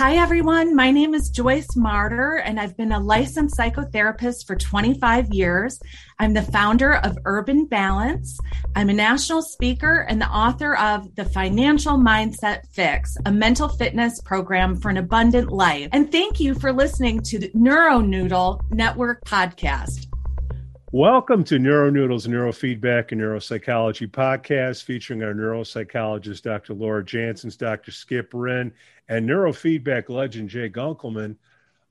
Hi, everyone. My name is Joyce Marter, and I've been a licensed psychotherapist for 25 years. I'm the founder of Urban Balance. I'm a national speaker and the author of The Financial Mindset Fix, a mental fitness program for an abundant life. And thank you for listening to the NeuroNoodle Network podcast. Welcome to NeuroNoodle's Neurofeedback and Neuropsychology podcast featuring our neuropsychologist, Dr. Laura Jansons, Dr. Skip Wren, and neurofeedback legend Jay Gunkelman.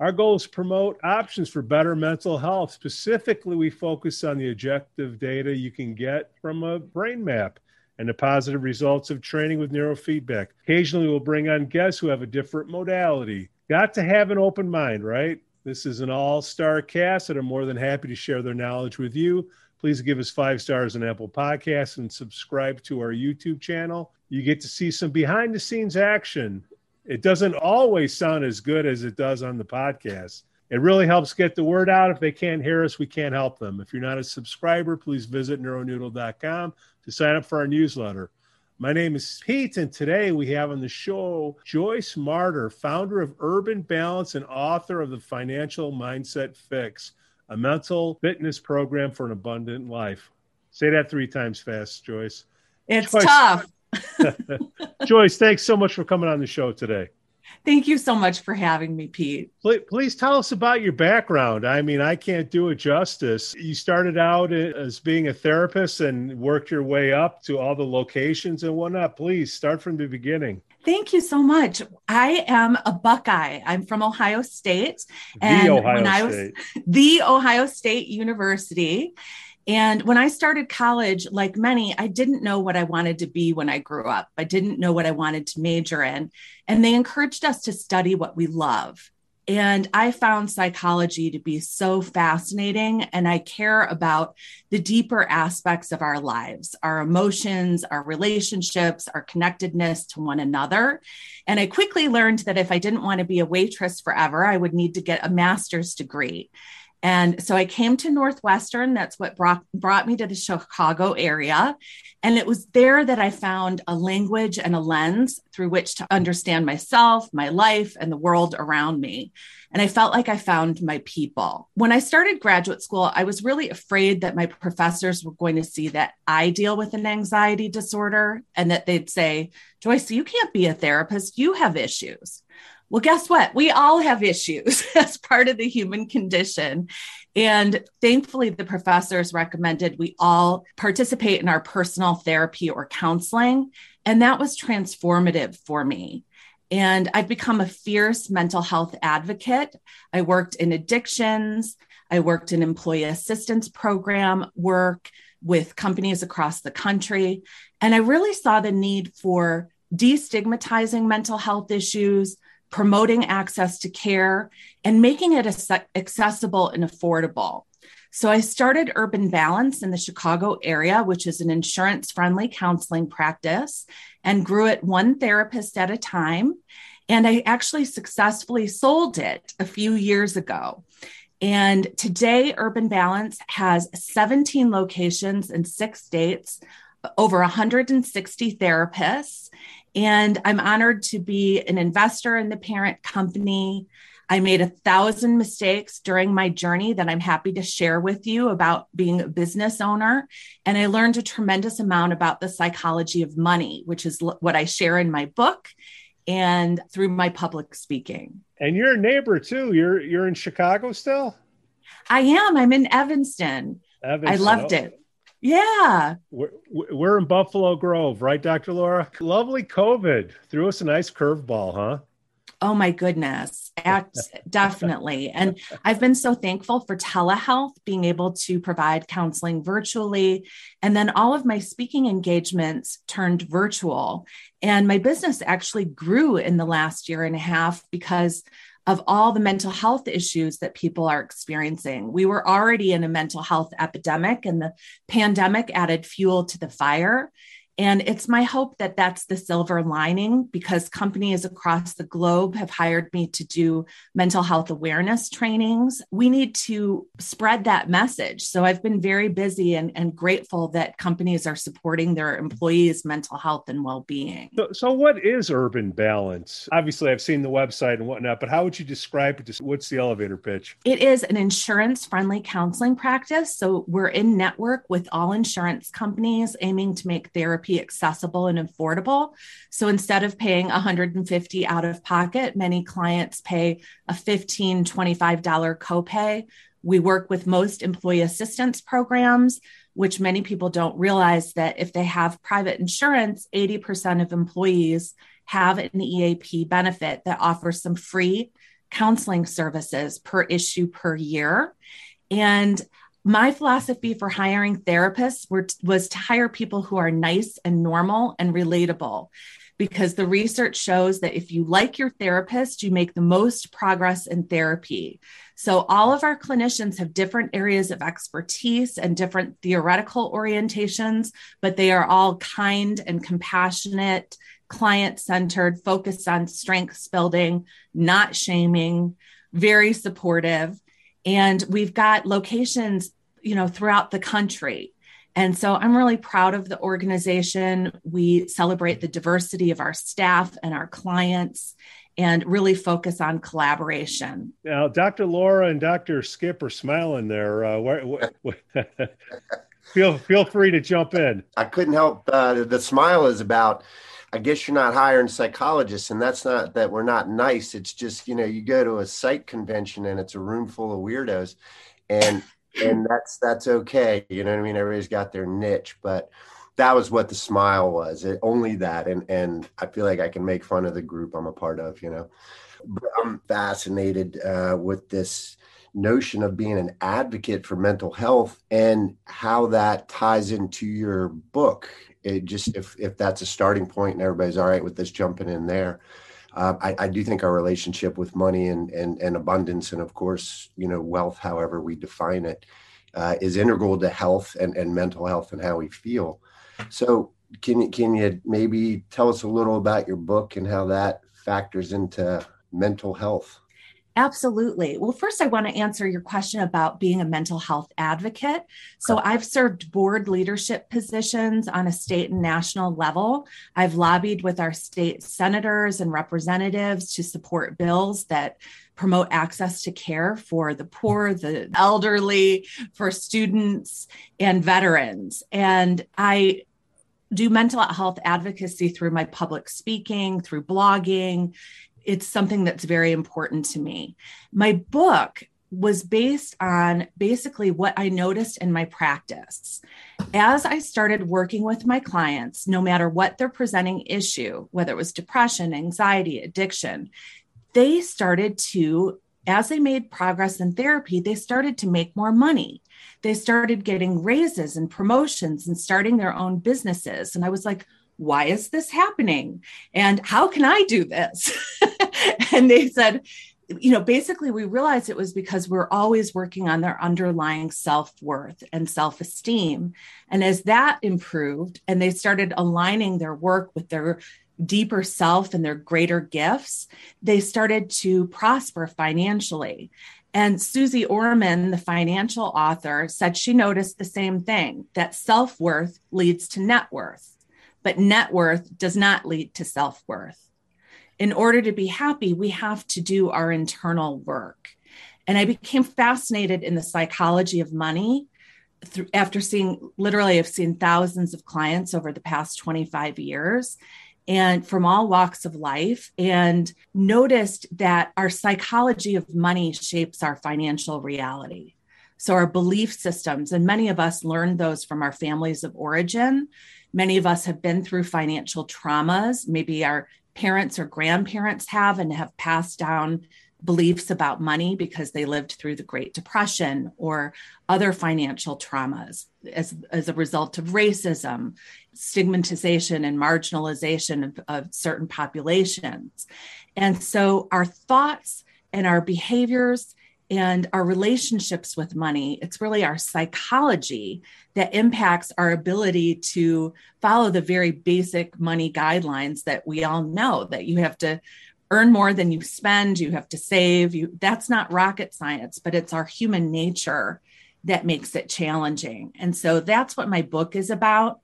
Our goal is promote options for better mental health. Specifically, we focus on the objective data you can get from a brain map and the positive results of training with neurofeedback. Occasionally, we'll bring on guests who have a different modality. Got to have an open mind, right? This is an all star cast that are more than happy to share their knowledge with you. Please give us five stars on Apple Podcasts and subscribe to our YouTube channel. You get to see some behind the scenes action. It doesn't always sound as good as it does on the podcast. It really helps get the word out. If they can't hear us, we can't help them. If you're not a subscriber, please visit neuronoodle.com to sign up for our newsletter. My name is Pete, and today we have on the show Joyce Marter, founder of Urban Balance and author of the Financial Mindset Fix, a mental fitness program for an abundant life. Say that three times fast, Joyce. It's Joyce. tough. Joyce, thanks so much for coming on the show today. Thank you so much for having me, Pete. Please, please, tell us about your background. I mean, I can't do it justice. You started out as being a therapist and worked your way up to all the locations and whatnot. Please start from the beginning. Thank you so much. I am a Buckeye. I'm from Ohio State. And the Ohio when I was the Ohio State University. And when I started college, like many, I didn't know what I wanted to be when I grew up. I didn't know what I wanted to major in. And they encouraged us to study what we love. And I found psychology to be so fascinating. And I care about the deeper aspects of our lives, our emotions, our relationships, our connectedness to one another. And I quickly learned that if I didn't want to be a waitress forever, I would need to get a master's degree. And so I came to Northwestern. That's what brought, brought me to the Chicago area. And it was there that I found a language and a lens through which to understand myself, my life, and the world around me. And I felt like I found my people. When I started graduate school, I was really afraid that my professors were going to see that I deal with an anxiety disorder and that they'd say, Joyce, you can't be a therapist. You have issues. Well, guess what? We all have issues as part of the human condition. And thankfully, the professors recommended we all participate in our personal therapy or counseling. And that was transformative for me. And I've become a fierce mental health advocate. I worked in addictions, I worked in employee assistance program work with companies across the country. And I really saw the need for destigmatizing mental health issues, promoting access to care, and making it accessible and affordable. So I started Urban Balance in the Chicago area, which is an insurance friendly counseling practice, and grew it one therapist at a time. And I actually successfully sold it a few years ago. And today, Urban Balance has 17 locations in six states, over 160 therapists. And I'm honored to be an investor in the parent company. I made a thousand mistakes during my journey that I'm happy to share with you about being a business owner. And I learned a tremendous amount about the psychology of money, which is what I share in my book and through my public speaking. And you're a neighbor too. You're you're in Chicago still? I am. I'm in Evanston. Evanston. I loved it. Yeah. We're, we're in Buffalo Grove, right, Dr. Laura? Lovely COVID. Threw us a nice curveball, huh? Oh my goodness. definitely. And I've been so thankful for telehealth, being able to provide counseling virtually. And then all of my speaking engagements turned virtual. And my business actually grew in the last year and a half because of all the mental health issues that people are experiencing. We were already in a mental health epidemic, and the pandemic added fuel to the fire. And it's my hope that that's the silver lining because companies across the globe have hired me to do mental health awareness trainings. We need to spread that message. So I've been very busy and, and grateful that companies are supporting their employees' mental health and well being. So, so, what is urban balance? Obviously, I've seen the website and whatnot, but how would you describe it? What's the elevator pitch? It is an insurance friendly counseling practice. So we're in network with all insurance companies aiming to make therapy accessible and affordable. So instead of paying 150 out of pocket, many clients pay a $15, $25 copay. We work with most employee assistance programs, which many people don't realize that if they have private insurance, 80% of employees have an EAP benefit that offers some free counseling services per issue per year. And my philosophy for hiring therapists were, was to hire people who are nice and normal and relatable because the research shows that if you like your therapist, you make the most progress in therapy. So, all of our clinicians have different areas of expertise and different theoretical orientations, but they are all kind and compassionate, client centered, focused on strengths building, not shaming, very supportive. And we've got locations, you know, throughout the country. And so I'm really proud of the organization. We celebrate the diversity of our staff and our clients and really focus on collaboration. Now, Dr. Laura and Dr. Skip are smiling there. Uh, where, where, feel feel free to jump in. I couldn't help. Uh, the smile is about I guess you're not hiring psychologists, and that's not that we're not nice. It's just you know you go to a psych convention and it's a room full of weirdos, and and that's that's okay. You know what I mean? Everybody's got their niche, but that was what the smile was. It, only that, and and I feel like I can make fun of the group I'm a part of. You know, but I'm fascinated uh, with this notion of being an advocate for mental health and how that ties into your book it just if if that's a starting point and everybody's all right with this jumping in there. Uh, I, I, do think our relationship with money and, and, and abundance, and of course, you know, wealth, however we define it, uh, is integral to health and, and mental health and how we feel. So, can you can you maybe tell us a little about your book and how that factors into mental health? Absolutely. Well, first, I want to answer your question about being a mental health advocate. So, I've served board leadership positions on a state and national level. I've lobbied with our state senators and representatives to support bills that promote access to care for the poor, the elderly, for students, and veterans. And I do mental health advocacy through my public speaking, through blogging, it's something that's very important to me. My book was based on basically what I noticed in my practice. As I started working with my clients, no matter what their presenting issue, whether it was depression, anxiety, addiction, they started to, as they made progress in therapy, they started to make more money. They started getting raises and promotions and starting their own businesses. And I was like, why is this happening? And how can I do this? and they said, you know, basically, we realized it was because we're always working on their underlying self worth and self esteem. And as that improved and they started aligning their work with their deeper self and their greater gifts, they started to prosper financially. And Suze Orman, the financial author, said she noticed the same thing that self worth leads to net worth but net worth does not lead to self worth. In order to be happy, we have to do our internal work. And I became fascinated in the psychology of money through, after seeing literally, I've seen thousands of clients over the past 25 years and from all walks of life, and noticed that our psychology of money shapes our financial reality. So, our belief systems, and many of us learned those from our families of origin, Many of us have been through financial traumas. Maybe our parents or grandparents have and have passed down beliefs about money because they lived through the Great Depression or other financial traumas as, as a result of racism, stigmatization, and marginalization of, of certain populations. And so our thoughts and our behaviors and our relationships with money. It's really our psychology that impacts our ability to follow the very basic money guidelines that we all know that you have to earn more than you spend, you have to save. You that's not rocket science, but it's our human nature that makes it challenging. And so that's what my book is about.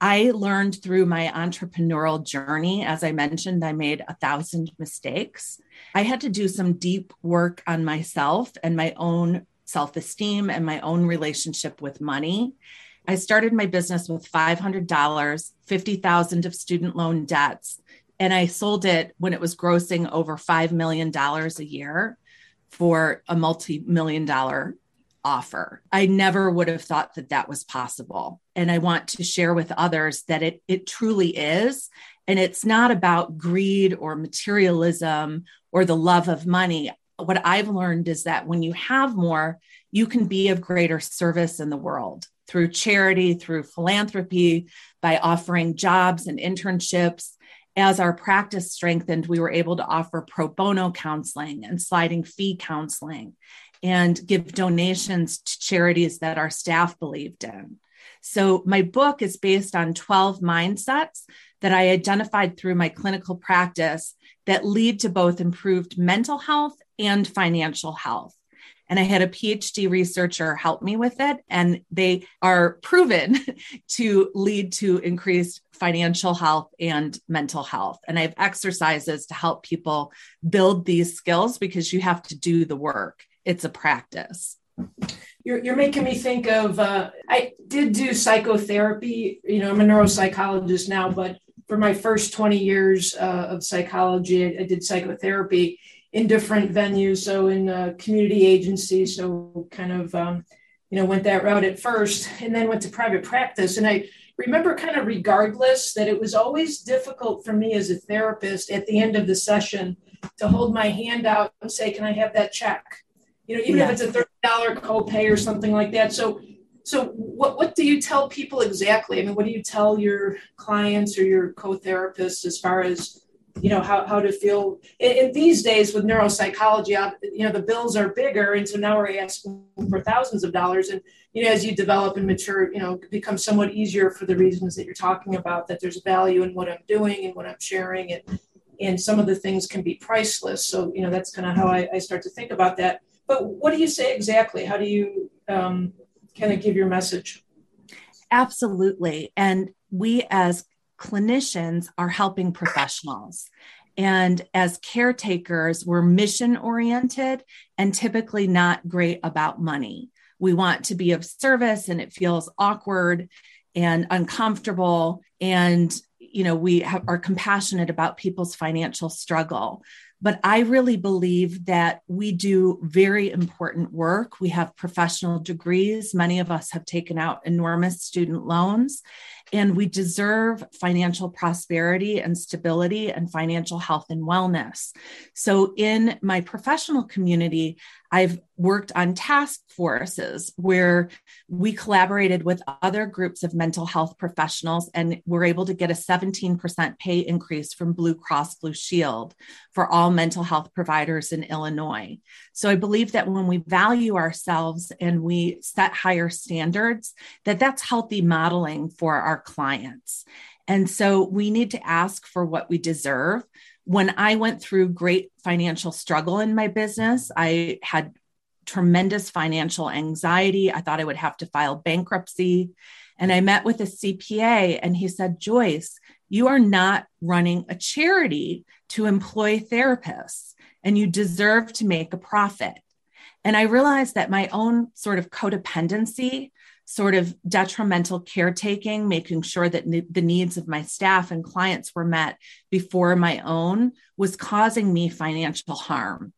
I learned through my entrepreneurial journey. As I mentioned, I made a thousand mistakes. I had to do some deep work on myself and my own self esteem and my own relationship with money. I started my business with $500, 50,000 of student loan debts, and I sold it when it was grossing over $5 million a year for a multi million dollar offer. I never would have thought that that was possible. And I want to share with others that it, it truly is. And it's not about greed or materialism or the love of money. What I've learned is that when you have more, you can be of greater service in the world through charity, through philanthropy, by offering jobs and internships. As our practice strengthened, we were able to offer pro bono counseling and sliding fee counseling and give donations to charities that our staff believed in. So, my book is based on 12 mindsets that I identified through my clinical practice that lead to both improved mental health and financial health. And I had a PhD researcher help me with it, and they are proven to lead to increased financial health and mental health. And I have exercises to help people build these skills because you have to do the work it's a practice. You're, you're making me think of uh, I did do psychotherapy. You know, I'm a neuropsychologist now, but for my first 20 years uh, of psychology, I, I, did psychotherapy in different venues. So in a community agencies, so kind of um, you know went that route at first, and then went to private practice. And I remember kind of regardless that it was always difficult for me as a therapist at the end of the session to hold my hand out and say, "Can I have that check?" You know, even yeah. if it's a thirty dollar copay or something like that. So, so what what do you tell people exactly? I mean, what do you tell your clients or your co-therapists as far as you know how, how to feel in, in, these days with neuropsychology uh, you know the bills are bigger and so now we're asking for thousands of dollars and you know as you develop and mature you know it becomes somewhat easier for the reasons that you're talking about that there's value in what i'm doing and what i'm sharing and and some of the things can be priceless so you know that's kind of how I, I start to think about that but what do you say exactly? How do you um, kind of give your message? Absolutely. And we as clinicians are helping professionals. And as caretakers, we're mission oriented and typically not great about money. We want to be of service and it feels awkward and uncomfortable. And, you know, we have, are compassionate about people's financial struggle. But I really believe that we do very important work. We have professional degrees. Many of us have taken out enormous student loans, and we deserve financial prosperity and stability and financial health and wellness. So, in my professional community, I've worked on task forces where we collaborated with other groups of mental health professionals and we were able to get a 17% pay increase from Blue Cross Blue Shield for all mental health providers in Illinois. So I believe that when we value ourselves and we set higher standards that that's healthy modeling for our clients. And so we need to ask for what we deserve when I went through great financial struggle in my business, I had tremendous financial anxiety. I thought I would have to file bankruptcy. And I met with a CPA, and he said, Joyce, you are not running a charity to employ therapists, and you deserve to make a profit. And I realized that my own sort of codependency sort of detrimental caretaking, making sure that the needs of my staff and clients were met before my own was causing me financial harm.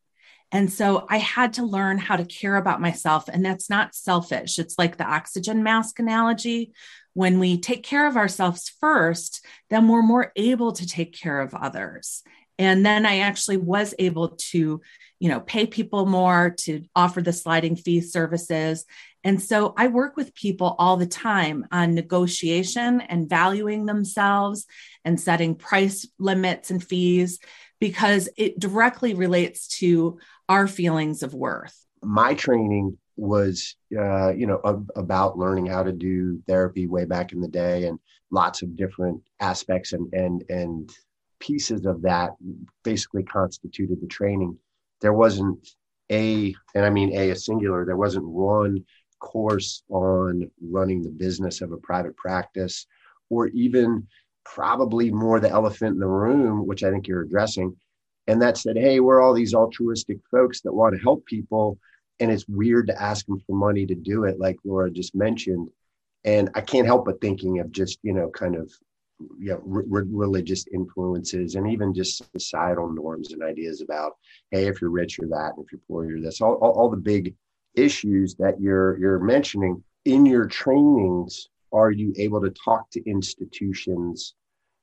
And so I had to learn how to care about myself. And that's not selfish. It's like the oxygen mask analogy. When we take care of ourselves first, then we're more able to take care of others. And then I actually was able to, you know, pay people more to offer the sliding fee services. And so I work with people all the time on negotiation and valuing themselves and setting price limits and fees because it directly relates to our feelings of worth. my training was, uh, you know, about learning how to do therapy way back in the day, and lots of different aspects and and and pieces of that basically constituted the training. There wasn't a, and I mean a, a singular. There wasn't one course on running the business of a private practice, or even probably more the elephant in the room, which I think you're addressing. And that said, hey, we're all these altruistic folks that want to help people. And it's weird to ask them for money to do it, like Laura just mentioned. And I can't help but thinking of just, you know, kind of you know, r- religious influences and even just societal norms and ideas about, hey, if you're rich, you're that, and if you're poor, you're this. All, all, all the big issues that you're you're mentioning in your trainings. Are you able to talk to institutions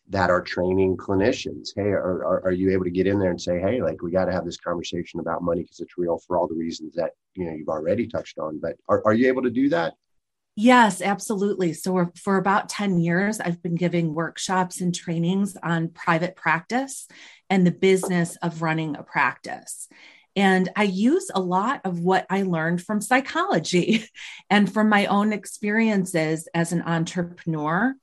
that are training clinicians? Hey, are, are, are you able to get in there and say, hey, like we got to have this conversation about money because it's real for all the reasons that you know you've already touched on. But are, are you able to do that? Yes, absolutely. So, for about 10 years, I've been giving workshops and trainings on private practice and the business of running a practice. And I use a lot of what I learned from psychology and from my own experiences as an entrepreneur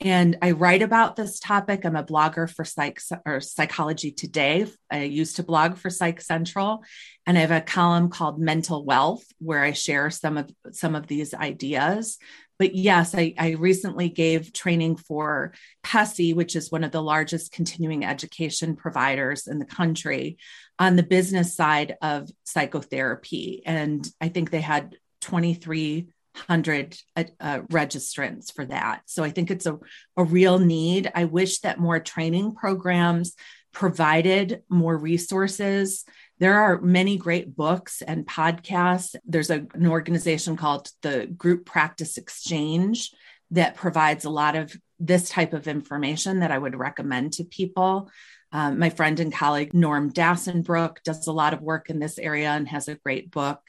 and I write about this topic. I'm a blogger for Psych or Psychology Today. I used to blog for Psych Central, and I have a column called Mental Wealth where I share some of some of these ideas. But yes, I, I recently gave training for PESI, which is one of the largest continuing education providers in the country, on the business side of psychotherapy. And I think they had 23 hundred uh, uh, registrants for that. So I think it's a, a real need. I wish that more training programs provided more resources. There are many great books and podcasts. There's a, an organization called the Group Practice Exchange that provides a lot of this type of information that I would recommend to people. Um, my friend and colleague Norm Dasenbrook does a lot of work in this area and has a great book.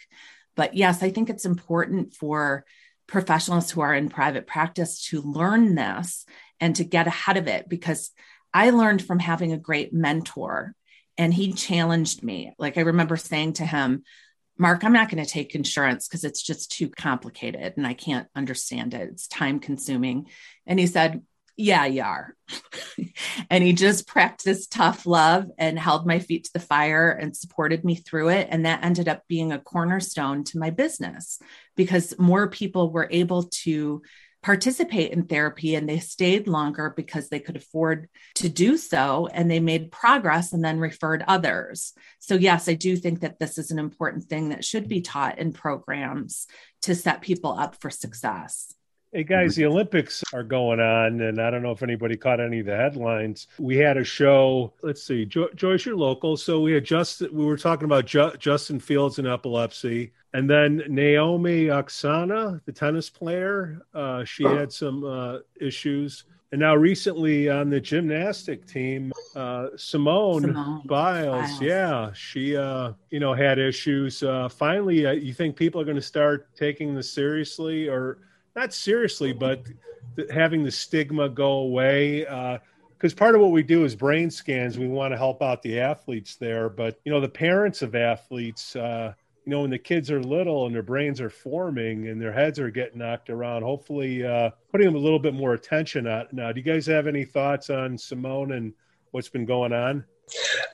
But yes, I think it's important for professionals who are in private practice to learn this and to get ahead of it because I learned from having a great mentor and he challenged me. Like I remember saying to him, Mark, I'm not going to take insurance because it's just too complicated and I can't understand it. It's time consuming. And he said, yeah, you are. and he just practiced tough love and held my feet to the fire and supported me through it. And that ended up being a cornerstone to my business because more people were able to participate in therapy and they stayed longer because they could afford to do so and they made progress and then referred others. So, yes, I do think that this is an important thing that should be taught in programs to set people up for success. Hey guys, the Olympics are going on, and I don't know if anybody caught any of the headlines. We had a show. Let's see, jo- Joyce, you're local, so we had just we were talking about Ju- Justin Fields and epilepsy, and then Naomi Osaka, the tennis player, uh, she had some uh, issues, and now recently on the gymnastic team, uh, Simone, Simone Biles, Biles, yeah, she uh, you know had issues. Uh, finally, uh, you think people are going to start taking this seriously, or not seriously, but th- having the stigma go away. Because uh, part of what we do is brain scans. We want to help out the athletes there, but you know the parents of athletes. Uh, you know when the kids are little and their brains are forming and their heads are getting knocked around. Hopefully, uh, putting them a little bit more attention on. Now, do you guys have any thoughts on Simone and what's been going on?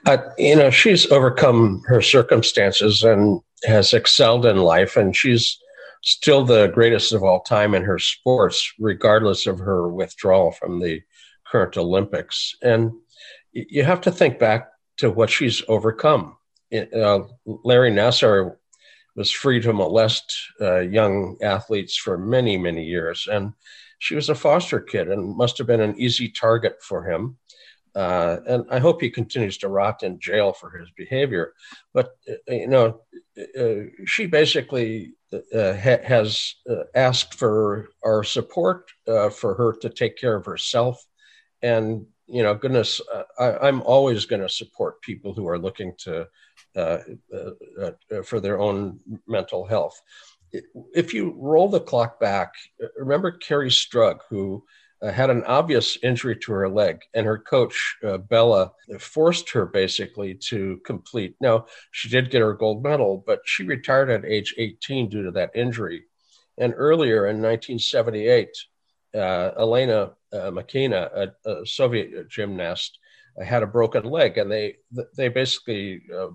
Uh, you know, she's overcome her circumstances and has excelled in life, and she's still the greatest of all time in her sports, regardless of her withdrawal from the current Olympics. And you have to think back to what she's overcome. Uh, Larry Nassar was free to molest uh, young athletes for many, many years. And she was a foster kid and must have been an easy target for him. Uh, and I hope he continues to rot in jail for his behavior. But, uh, you know, uh, she basically uh, ha- has uh, asked for our support uh, for her to take care of herself. And, you know, goodness, I, am always going to support people who are looking to for their own mental health. If you roll the clock back, remember Kerri Strug, who uh, had an obvious injury to her leg, and her coach, uh, Béla, forced her basically to complete. Now, she did get her gold medal, but she retired at age 18 due to that injury. And earlier in 1978, uh, Elena uh, Mukhina, a, a, Soviet gymnast, had a broken leg, and they they basically, uh,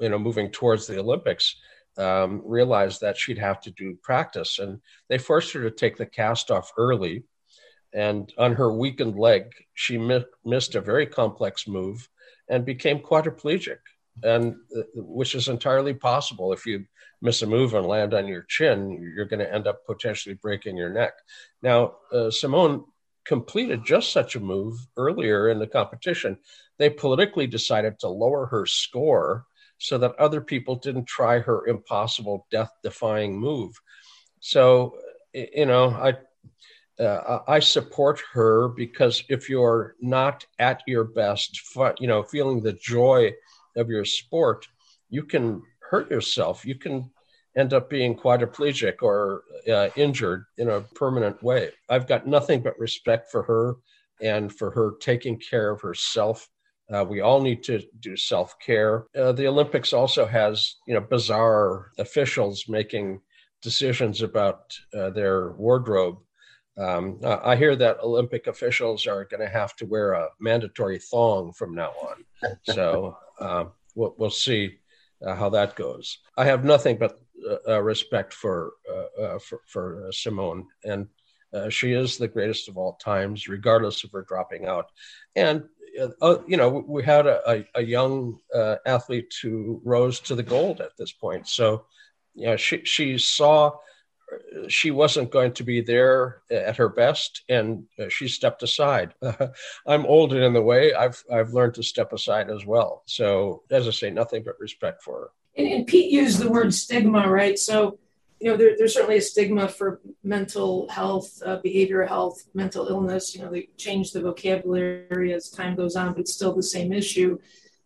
you know, moving towards the Olympics, um, realized that she'd have to do practice, and they forced her to take the cast off early and on her weakened leg, she mi- missed a very complex move and became quadriplegic, and uh, which is entirely possible if you miss a move and land on your chin, you're going to end up potentially breaking your neck. Now, uh, Simone completed just such a move earlier in the competition. They politically decided to lower her score so that other people didn't try her impossible, death defying move. So, you know, I uh, I support her because if you're not at your best, you know, feeling the joy of your sport, you can hurt yourself. You can end up being quadriplegic or uh, injured in a permanent way. I've got nothing but respect for her and for her taking care of herself. Uh, we all need to do self care. Uh, the Olympics also has, you know, bizarre officials making decisions about uh, their wardrobe um, I hear that Olympic officials are going to have to wear a mandatory thong from now on. So uh, we'll, we'll, see uh, how that goes. I have nothing but uh, uh respect for uh, uh, for, for Simone, and she is the greatest of all times, regardless of her dropping out. And you know, we had a, a young athlete who rose to the gold at this point. So, yeah, she she saw she wasn't going to be there at her best, and uh, she stepped aside. I'm older in the way. I've I've learned to step aside as well. So, as I say, nothing but respect for her. And, and Pete used the word stigma, right? So, you know, there, there's certainly a stigma for mental health, uh, behavioral health, mental illness. You know, they change the vocabulary as time goes on, but it's still the same issue.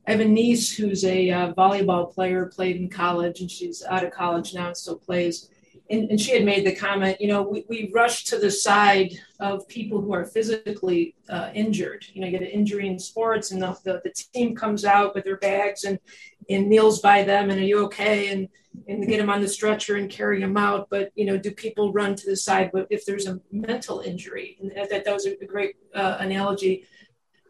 I have a niece who's a uh, volleyball player, played in college, and she's out of college now and still plays and, and she had made the comment, you know, we, we rush to the side of people who are physically uh, injured. You know, you get an injury in sports and the, the, the, team comes out with their bags and, and kneels by them and are you okay? And, and get them on the stretcher and carry them out. But, you know, do people run to the side but if there's a mental injury? And that, that was a great uh, analogy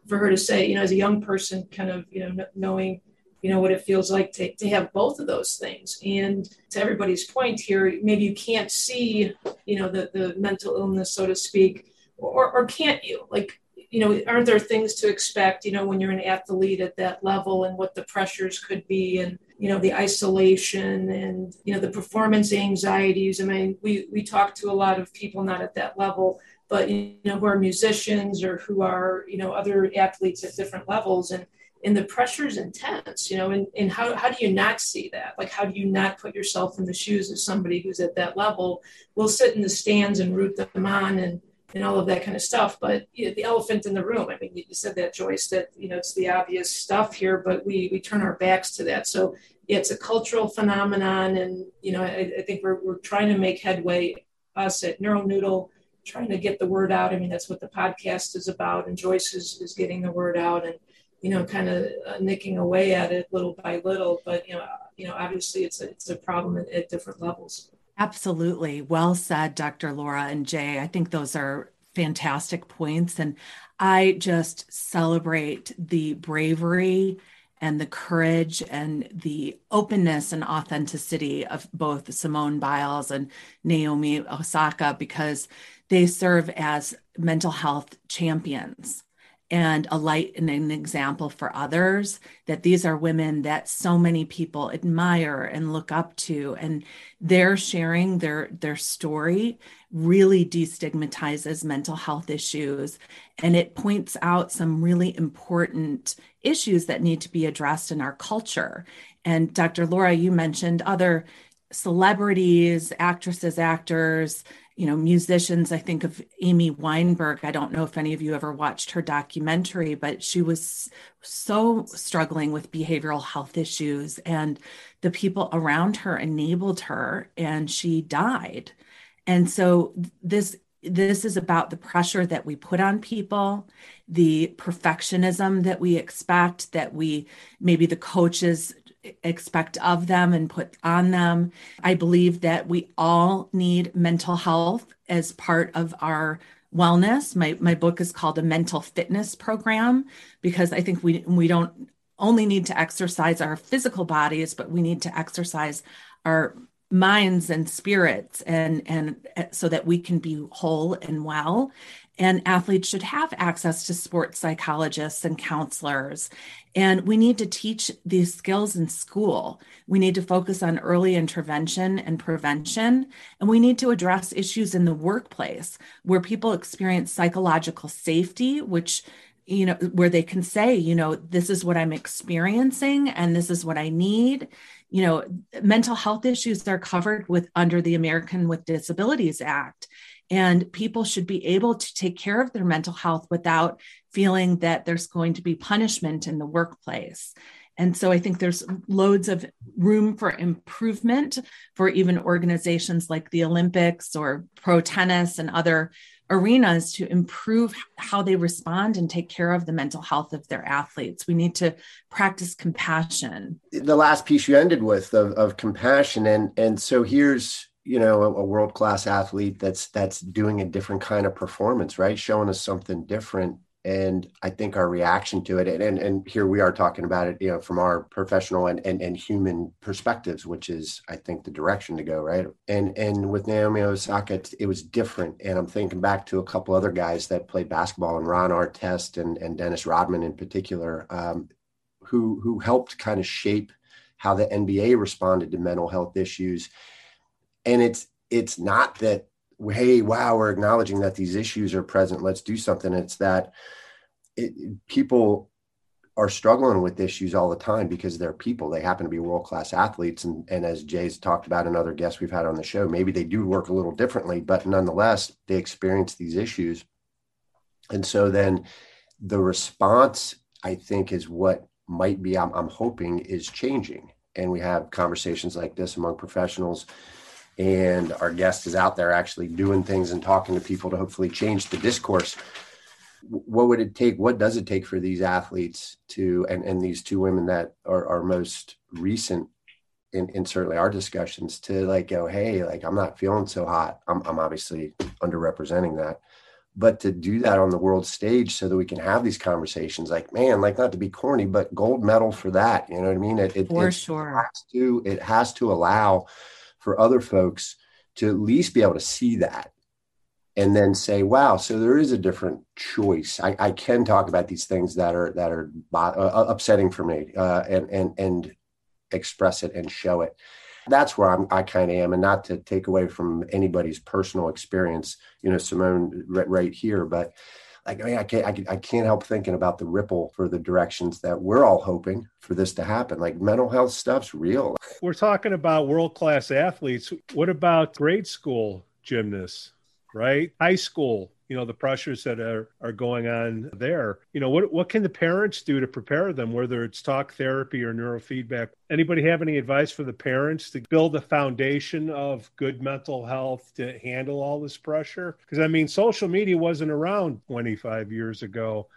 for her to say, you know, as a young person, kind of, you know, knowing you know what it feels like to, to have both of those things. And to everybody's point here maybe you can't see you know the, the mental illness so to speak or, or can't you? Like you know aren't there things to expect you know when you're an athlete at that level and what the pressures could be and you know the isolation and you know the performance anxieties? I mean we we talk to a lot of people not at that level but you know who are musicians or who are you know other athletes at different levels. And and the pressure is intense you know and, and how, how do you not see that? Like how do you not put yourself in the shoes of somebody who's at that level will sit in the stands and root them on and and all of that kind of stuff? But you know, the elephant in the room i mean you said that joyce that you know it's the obvious stuff here but we we turn our backs to that. So it's a cultural phenomenon and you know i, I think we're, we're trying to make headway us at neuronoodle trying to get the word out. I mean that's what the podcast is about and joyce is, is getting the word out and you know, kind of uh, nicking away at it little by little. But you know, you know, obviously it's a, it's a problem at, at different levels. Absolutely, well said, Dr. Laura and Jay. I think those are fantastic points, and I just celebrate the bravery and the courage and the openness and authenticity of both Simone Biles and Naomi Osaka because they serve as mental health champions and a light and an example for others that these are women that so many people admire and look up to. And their sharing their their story really destigmatizes mental health issues. And it points out some really important issues that need to be addressed in our culture. And dr laura you mentioned other celebrities actresses actors you know, musicians. I think of Amy Weinberg. I don't know if any of you ever watched her documentary, but she was so struggling with behavioral health issues, and the people around her enabled her, and she died. And so, this this is about the pressure that we put on people, the perfectionism that we expect, that we maybe the coaches expect of them and put on them. I believe that we all need mental health as part of our wellness. My my book is called a mental fitness program because I think we we don't only need to exercise our physical bodies, but we need to exercise our minds and spirits and and so that we can be whole and well and athletes should have access to sports psychologists and counselors. And we need to teach these skills in school. We need to focus on early intervention and prevention and we need to address issues in the workplace where people experience psychological safety which you know where they can say you know this is what i'm experiencing and this is what i need. You know mental health issues are covered with under the american with disabilities act and people should be able to take care of their mental health without feeling that there's going to be punishment in the workplace and so I think there's loads of room for improvement for even organizations like the Olympics or pro tennis and other arenas to improve how they respond and take care of the mental health of their athletes. We need to practice compassion. The last piece you ended with of, of compassion, and and so here's you know a, a world class athlete that's that's doing a different kind of performance, right? Showing us something different and I think our reaction to it, and, and, and here we are talking about it, you know, from our professional and, and, and human perspectives, which is, I think, the direction to go, right? And and with Naomi Osaka, it, was different. And I'm thinking back to a couple other guys that played basketball, and Ron Artest and, and Dennis Rodman in particular, um, who who helped kind of shape how the NBA responded to mental health issues. And it's it's not that hey, wow, we're acknowledging that these issues are present. Let's do something. It's that it, people are struggling with issues all the time because they're people. They happen to be world class athletes. And, and as Jay's talked about and other guests we've had on the show, maybe they do work a little differently, but nonetheless, they experience these issues. And so then the response, I think, is what might be, I'm, I'm hoping, is changing. And we have conversations like this among professionals and our guest is out there actually doing things and talking to people to hopefully change the discourse. What would it take what does it take for these athletes to and, and these two women that are, are most recent in, in certainly our discussions to like go hey like i'm not feeling so hot. I'm, I'm obviously underrepresenting that. But to do that on the world stage so that we can have these conversations like man like not to be corny but gold medal for that. You know what i mean? It, it for sure. has to it has to allow for other folks to at least be able to see that and then say wow so there is a different choice. I, I can talk about these things that are that are uh, upsetting for me uh, and and and express it and show it. That's where I'm, i kind of am and not to take away from anybody's personal experience you know simone right, right here but I, mean, I can't I, I can't help thinking about the ripple for the directions that we're all hoping for this to happen. Like mental health stuff's real. We're talking about world class athletes. What about grade school gymnasts? Right, high school you know the pressures that are are going on there. You know what what can the parents do to prepare them whether it's talk therapy or neurofeedback? Anybody have any advice for the parents to build a foundation of good mental health to handle all this pressure? Because i mean social media wasn't around 25 years ago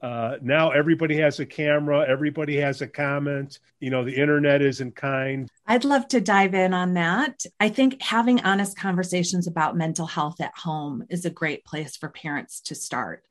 uh, now everybody has a camera, everybody has a comment. You know, the internet isn't kind. I'd love to dive in on that. I think having honest conversations about mental health at home is a great place for parents to start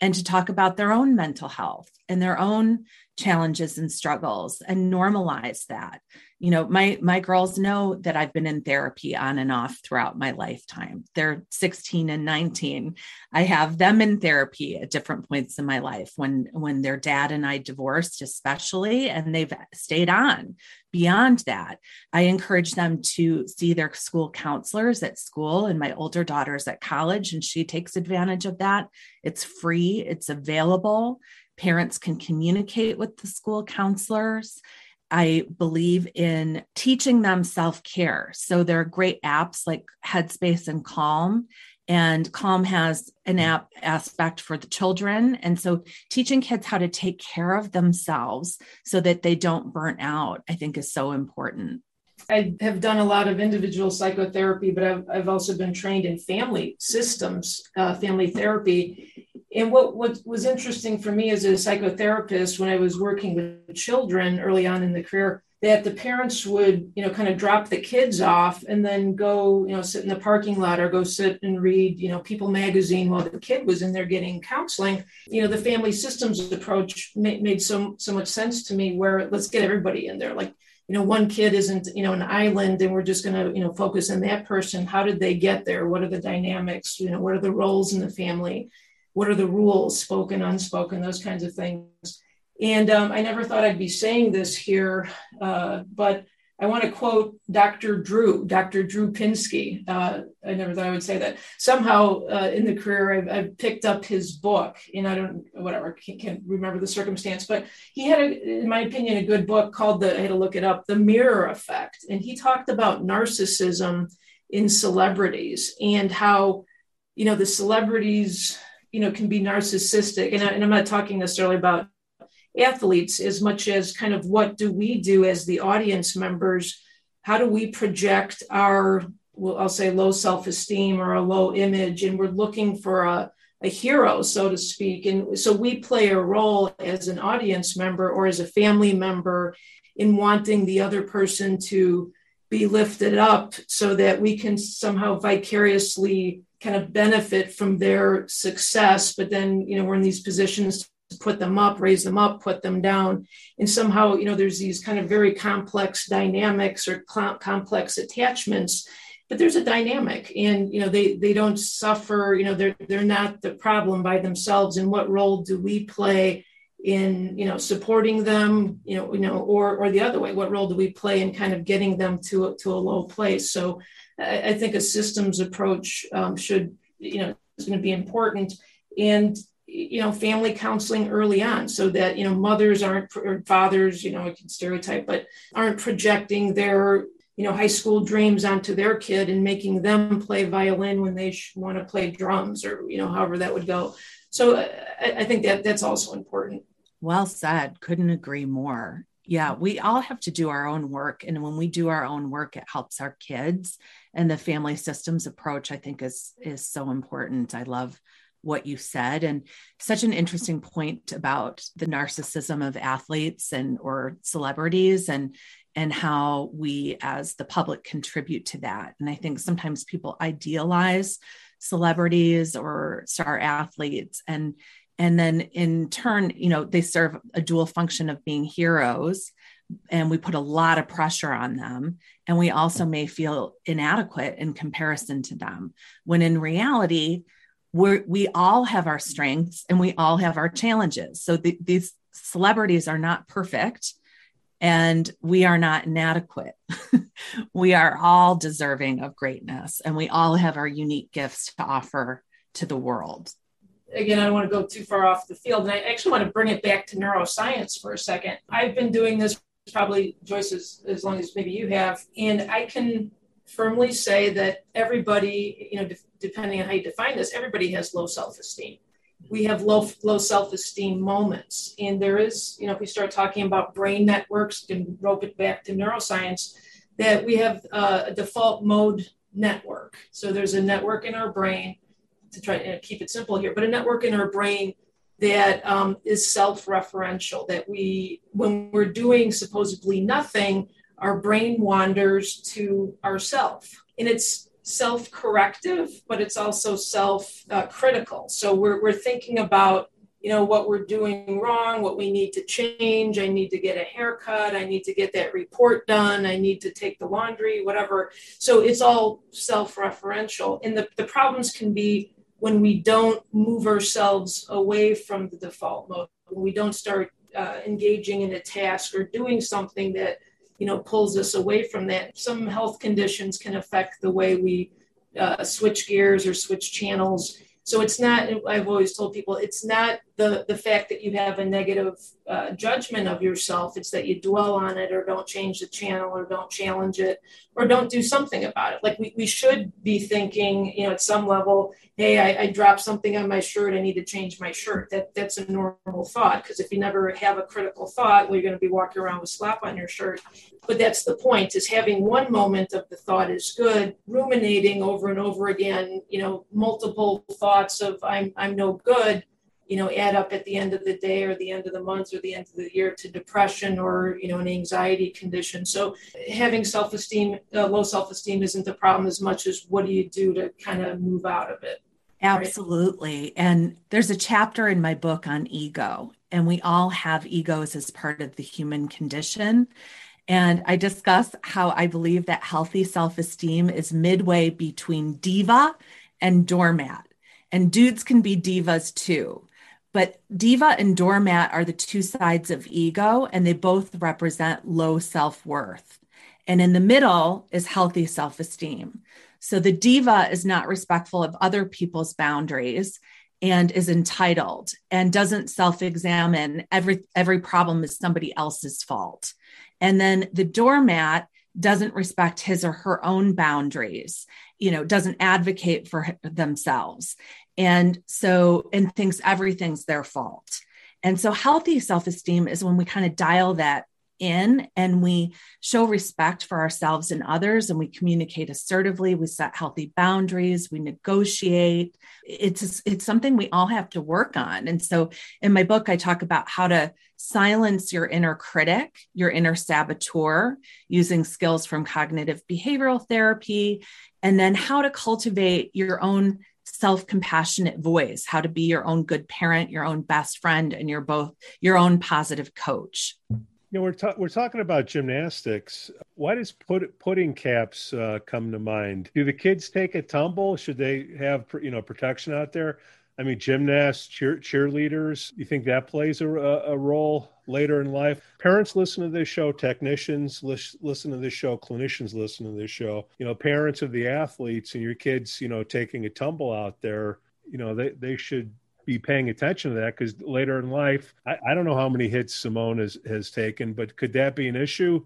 and to talk about their own mental health and their own challenges and struggles and normalize that. You know my my girls know that i've been in therapy on and off throughout my lifetime. They're 16 and 19 i have them in therapy at different points in my life when when their dad and i divorced especially and they've stayed on beyond that. I encourage them to see their school counselors at school and my older daughter's at college and she takes advantage of that. It's free. It's available Parents can communicate with the school counselors. I believe in teaching them self care. So there are great apps like Headspace and Calm. And Calm has an app aspect for the children. And so teaching kids how to take care of themselves so that they don't burn out, I think is so important. I have done a lot of individual psychotherapy, but I've, I've also been trained in family systems, uh, family therapy. And what, what was interesting for me as a psychotherapist when I was working with children early on in the career, that the parents would, you know, kind of drop the kids off and then go, you know, sit in the parking lot or go sit and read, you know, People magazine while the kid was in there getting counseling. You know, the family systems approach made, made so so much sense to me. Where let's get everybody in there, like you know one kid isn't you know an island and we're just going to you know focus on that person how did they get there what are the dynamics you know what are the roles in the family what are the rules spoken unspoken those kinds of things and um, i never thought i'd be saying this here uh, but I want to quote Dr. Drew, Dr. Drew Pinsky. Uh, I never thought I would say that. Somehow uh, in the career, I've, I've, picked up his book, and I don't, whatever, can't, can't, remember the circumstance, but he had, a, in my opinion, a good book called the, I had to look it up, The Mirror Effect. And he talked about narcissism in celebrities and how, you know, the celebrities, you know, can be narcissistic. And, I, and I'm not talking necessarily about athletes as much as kind of what do we do as the audience members? How do we project our well, i'll say low self-esteem or a low image? And we're looking for a, a hero so to speak. And so we play a role as an audience member or as a family member in wanting the other person to be lifted up so that we can somehow vicariously kind of benefit from their success but then you know we're in these positions to put them up, raise them up, put them down. And somehow, you know, there's these kind of very complex dynamics or complex attachments, but there's a dynamic and, you know, they, they don't suffer, you know, they're, they're not the problem by themselves. And what role do we play in, you know, supporting them, you know, you know, or, or the other way, what role do we play in kind of getting them to, to a low place? So I, I think a systems approach um, should, you know, is going to be important. And you know family counseling early on so that you know mothers aren't or fathers you know i can stereotype but aren't projecting their you know high school dreams onto their kid and making them play violin when they want to play drums or you know however that would go. So I, I think that that's also important. Well said. Couldn't agree more yeah we all have to do our own work and when we do our own work it helps our kids and the family systems approach i think is is so important. I love what you said and such an interesting point about the narcissism of athletes and or celebrities and and how we as the public contribute to that and i think sometimes people idealize celebrities or star athletes and and then in turn you know they serve a dual function of being heroes and we put a lot of pressure on them and we also may feel inadequate in comparison to them when in reality we we all have our strengths and we all have our challenges. So the, these celebrities are not perfect and we are not inadequate. we are all deserving of greatness and we all have our unique gifts to offer to the world. Again, I don't want to go too far off the field. And I actually want to bring it back to neuroscience for a second. I've been doing this probably, Joyce, as, as long as maybe you have. And I can firmly say that everybody, you know, de- depending on how you define this, everybody has low self-esteem. We have low low self-esteem moments, and there is, you know, if we start talking about brain networks, and rope it back to neuroscience, that we have uh, a default mode network. So there's a network in our brain to try and keep it simple here, but a network in our brain that um, is self-referential. That we, when we're doing supposedly nothing, our brain wanders to ourself. And it's self-corrective but it's also self-critical so we're, we're thinking about you know what we're doing wrong what we need to change. I need to get a haircut. I need to get that report done. I need to take the laundry whatever. So it's all self-referential. And the, the problems can be when we don't move ourselves away from the default mode when we don't start uh, engaging in a task or doing something that you know pulls us away from that some health conditions can affect the way we uh, switch gears or switch channels. So it's not i've always told people it's not the the fact that you have a negative uh, judgment of yourself it's that you dwell on it or don't change the channel or don't challenge it or don't do something about it. Like we, we should be thinking you know at some level hey I, I dropped something on my shirt i need to change my shirt. That that's a normal thought because if you never have a critical thought well you're going to be walking around with slap on your shirt. But that's the point is having one moment of the thought is good ruminating over and over again you know multiple thoughts of i'm i'm no good you know add up at the end of the day or the end of the month or the end of the year to depression or you know an anxiety condition so having self-esteem uh, low self-esteem isn't the problem as much as what do you do to kind of move out of it absolutely right? and there's a chapter in my book on ego and we all have egos as part of the human condition and I discuss how I believe that healthy self esteem is midway between diva and doormat. And dudes can be divas too. But diva and doormat are the two sides of ego, and they both represent low self worth. And in the middle is healthy self esteem. So the diva is not respectful of other people's boundaries and is entitled and doesn't self examine. Every, every problem is somebody else's fault. And then the doormat doesn't respect his or her own boundaries, you know, doesn't advocate for themselves and so and thinks everything's their fault. And so healthy self-esteem is when we kind of dial that in and we show respect for ourselves and others and we communicate assertively. We set healthy boundaries. We negotiate. It's it's something we all have to work on. And so in my book i talk about how to silence your inner critic your inner saboteur using skills from cognitive behavioral therapy and then how to cultivate your own self compassionate voice, how to be your own good parent, your own best friend, and you're both your own positive coach. You know, we're, ta- we're talking about gymnastics. Why does put- pudding caps uh, come to mind? Do the kids take a tumble? Should they have you know protection out there? I mean, gymnasts, cheer, cheerleaders. You think that plays a, a role later in life? Parents listen to this show. Technicians listen to this show. Clinicians listen to this show. You know, parents of the athletes and your kids, you know, taking a tumble out there. You know, they they should be paying attention to that because later in life, I, I, don't know how many hits Simone has has taken, but could that be an issue?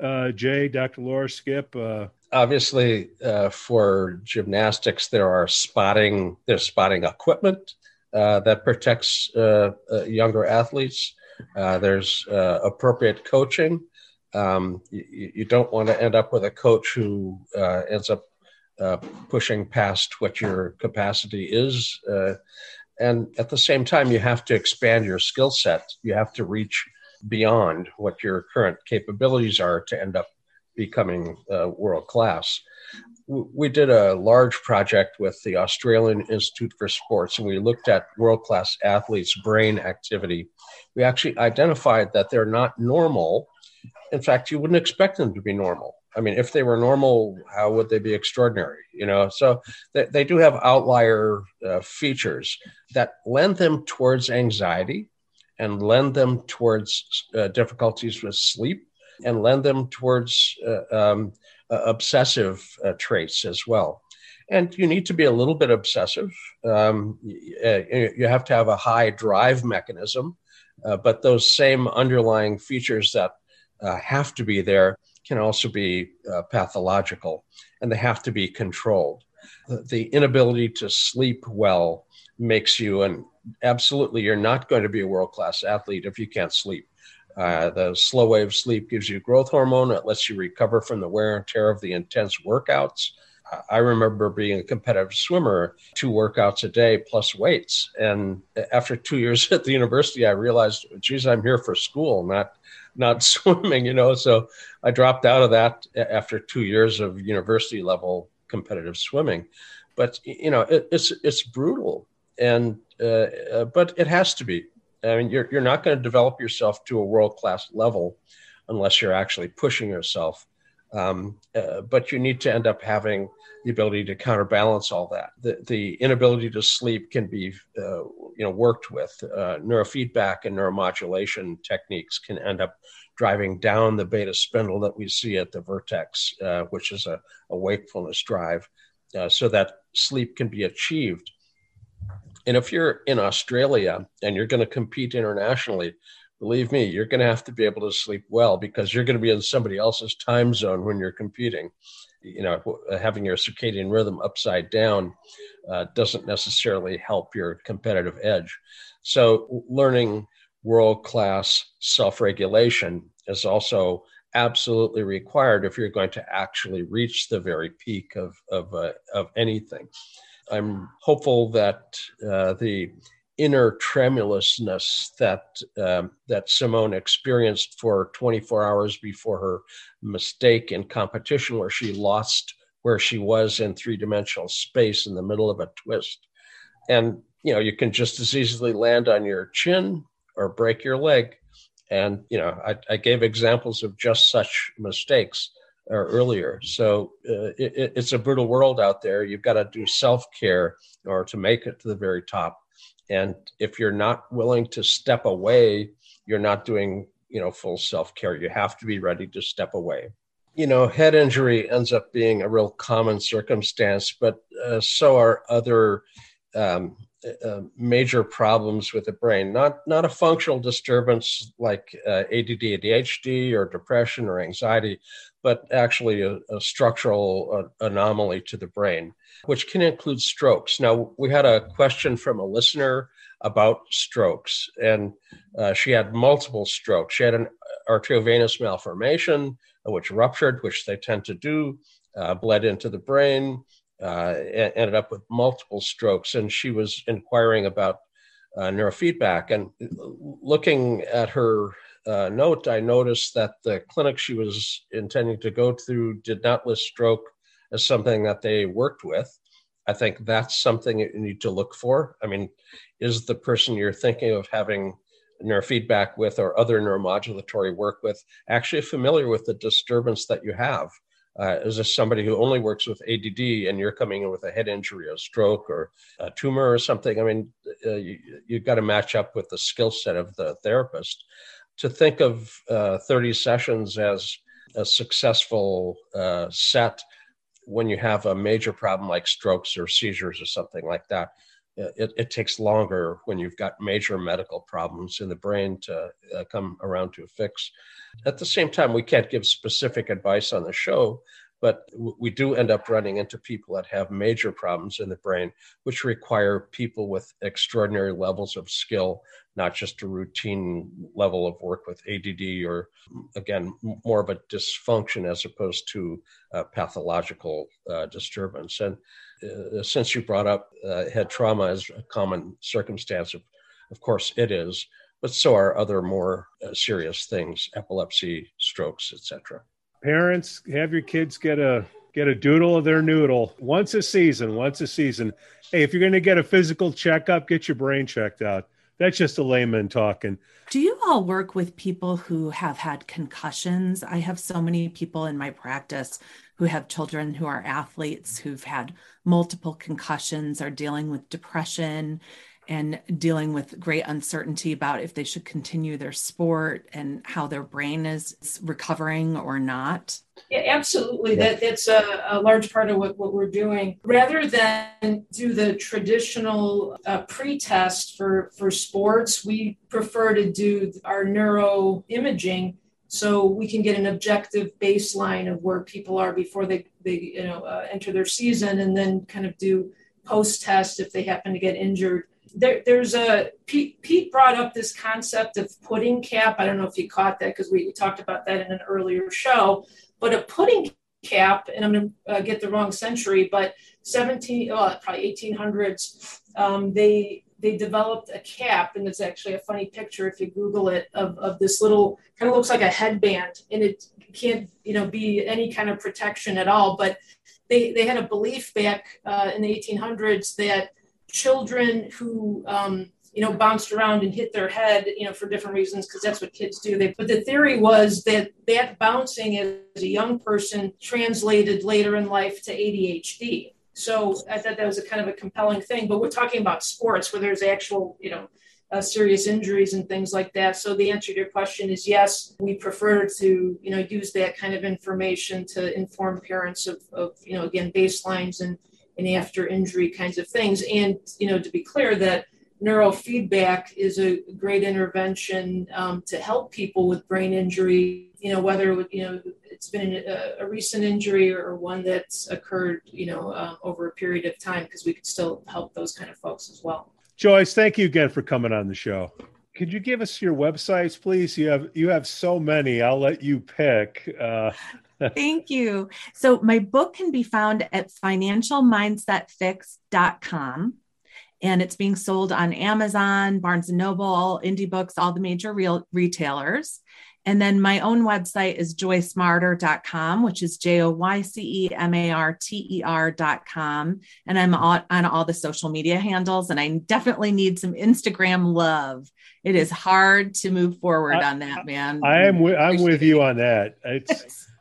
Uh, Jay, Dr. Laura, Skip. Uh, obviously uh, for gymnastics there are spotting there's spotting equipment uh, that protects uh, uh younger athletes uh, there's uh, appropriate coaching um, you, you, don't want to end up with a coach who uh, ends up pushing past what your capacity is and at the same time you have to expand your skill set you have to reach beyond what your current capabilities are to end up becoming uh, world class. We did a large project with the Australian Institute for Sports, and we looked at world class athletes' brain activity. We actually identified that they're not normal. In fact, you wouldn't expect them to be normal. I mean, if they were normal, how would they be extraordinary? You know, so they, they do have outlier uh, features that lend them towards anxiety and lend them towards uh, difficulties with sleep and lend them towards uh, um, uh, obsessive uh, traits as well. And you need to be a little bit obsessive. Um, you have to have a high drive mechanism, uh, but those same underlying features that uh, have to be there can also be uh, pathological and they have to be controlled. The, the inability to sleep well makes you an absolutely, you're not going to be a world class athlete if you can't sleep. Uh, the slow wave sleep gives you growth hormone. It lets you recover from the wear and tear of the intense workouts. I remember being a competitive swimmer, two workouts a day plus weights. And after two years at the university, I realized, geez, I'm here for school, not not swimming, you know. So I dropped out of that after two years of university level competitive swimming. But you know, it, it's it's brutal, and uh, uh, but it has to be I mean, you're, you're not going to develop yourself to a world class level unless you're actually pushing yourself. Um, uh, but you need to end up having the ability to counterbalance all that. The, the inability to sleep can be, uh, you know, worked with. Uh, neurofeedback and neuromodulation techniques can end up driving down the beta spindle that we see at the vertex, uh, which is a, a wakefulness drive, uh, so that sleep can be achieved And if you're in Australia and you're going to compete internationally, believe me, you're going to have to be able to sleep well because you're going to be in somebody else's time zone when you're competing. You know, having your circadian rhythm upside down uh, doesn't necessarily help your competitive edge. So, learning world class self regulation is also absolutely required if you're going to actually reach the very peak of, of, uh, of anything. I'm hopeful that uh, the inner tremulousness that um, that Simone experienced for 24 hours before her mistake in competition, where she lost where she was in three dimensional space in the middle of a twist, and you know you can just as easily land on your chin or break your leg, and you know I, I gave examples of just such mistakes or earlier. So uh, it, it's a brutal world out there. You've got to do self care or to make it to the very top. And if you're not willing to step away, you're not doing you know full self care. You have to be ready to step away. You know, head injury ends up being a real common circumstance, but uh, so are other um, uh, major problems with the brain. Not not a functional disturbance like uh, ADD, ADHD, or depression or anxiety, but actually a, a structural uh, anomaly to the brain, which can include strokes. Now, we had a question from a listener about strokes, and uh, she had multiple strokes. She had an arteriovenous malformation, uh, which ruptured, which they tend to do, uh, bled into the brain, uh, ended up with multiple strokes, and she was inquiring about uh, neurofeedback. And looking at her uh, note, I noticed that the clinic she was intending to go to did not list stroke as something that they worked with. I think that's something you need to look for. I mean, is the person you're thinking of having neurofeedback with or other neuromodulatory work with actually familiar with the disturbance that you have? Uh, is this somebody who only works with ADD and you're coming in with a head injury, a stroke, or a tumor or something? I mean, uh, you, you've got to match up with the skill set of the therapist to think of uh, 30 sessions as a successful uh, set when you have a major problem like strokes or seizures or something like that. It, it takes longer when you've got major medical problems in the brain to uh, come around to a fix. At the same time, we can't give specific advice on the show, but we do end up running into people that have major problems in the brain, which require people with extraordinary levels of skill, not just a routine level of work with ADD or, again, more of a dysfunction as opposed to pathological uh, disturbance. And uh, since you brought up uh, head trauma as a common circumstance, of, of course it is, but so are other more uh, serious things, epilepsy, strokes, etc parents have your kids get a get a doodle of their noodle once a season once a season. Hey if you're going to get a physical checkup get your brain checked out. That's just a layman talking. Do you all work with people who have had concussions? I have so many people in my practice who have children who are athletes who've had multiple concussions are dealing with depression and dealing with great uncertainty about if they should continue their sport and how their brain is recovering or not? Yeah, absolutely. That that's a, a, large part of what, what we're doing. Rather than do the traditional uh, pre-test for for sports, we prefer to do our neuro imaging so we can get an objective baseline of where people are before they they you know uh, enter their season, and then kind of do post test if they happen to get injured there, there's a Pete, Pete, brought up this concept of pudding cap. I don't know if you caught that because we, talked about that in an earlier show. But a pudding cap, and I'm going to uh, get the wrong century, but 17, oh, probably 1800s, um, they they developed a cap, and it's actually a funny picture if you Google it of, of this little kind of looks like a headband, and it can't you know be any kind of protection at all. But they they had a belief back uh, in the 1800s that children who um, you know bounced around and hit their head you know for different reasons because that's what kids do. They but the theory was that that bouncing as a young person translated later in life to adhd so i thought that was a kind of a compelling thing but we're talking about sports where there's actual you know uh, serious injuries and things like that. So the answer to your question is yes we prefer to you know use that kind of information to inform parents of, of you know again baselines and and after injury kinds of things. And, you know, to be clear that neurofeedback is a great intervention um, to help people with brain injury, you know, whether, you know, it's been a, a recent injury or one that's occurred, you know, uh, over a period of time, because we could still help those kind of folks as well. Joyce, thank you again for coming on the show. Could you give us your websites, please? You have you have so many. I'll let you pick. Uh, Thank you. So my book can be found at financialmindsetfix.com and it's being sold on Amazon, Barnes and Noble, Indie Books, all the major real retailers. And then my own website is joycemarter.com, which is J O Y C E M A R T E R.com. And I'm on, on all the social media handles, and I definitely need some Instagram love. It is hard to move forward I, on that, man. I am with, I'm with you on that. It's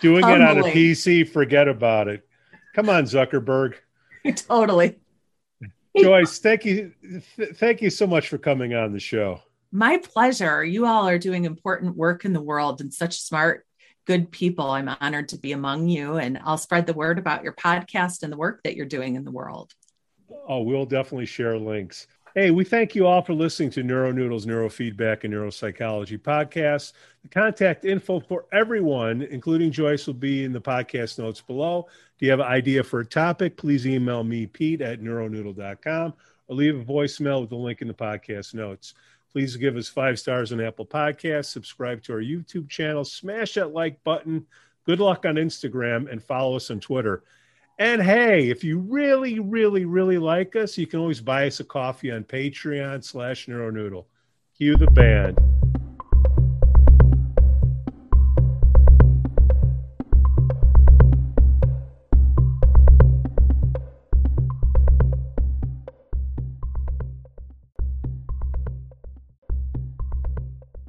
doing it on a PC, forget about it. Come on, Zuckerberg. totally. Joyce, thank you. Th- thank you so much for coming on the show. My pleasure. You all are doing important work in the world and such smart, good people. I'm honored to be among you, and I'll spread the word about your podcast and the work that you're doing in the world. Oh, we'll definitely share links. Hey, we thank you all for listening to NeuroNoodles Neurofeedback and Neuropsychology podcast. The contact info for everyone, including Joyce, will be in the podcast notes below. Do you have an idea for a topic? Please email me, Pete at neuronoodle.com, or leave a voicemail with the link in the podcast notes. Please give us five stars on Apple Podcasts, subscribe to our YouTube channel, smash that like button. Good luck on Instagram and follow us on Twitter. And hey, if you really, really, really like us, you can always buy us a coffee on Patreon slash Neuronoodle. Cue the band.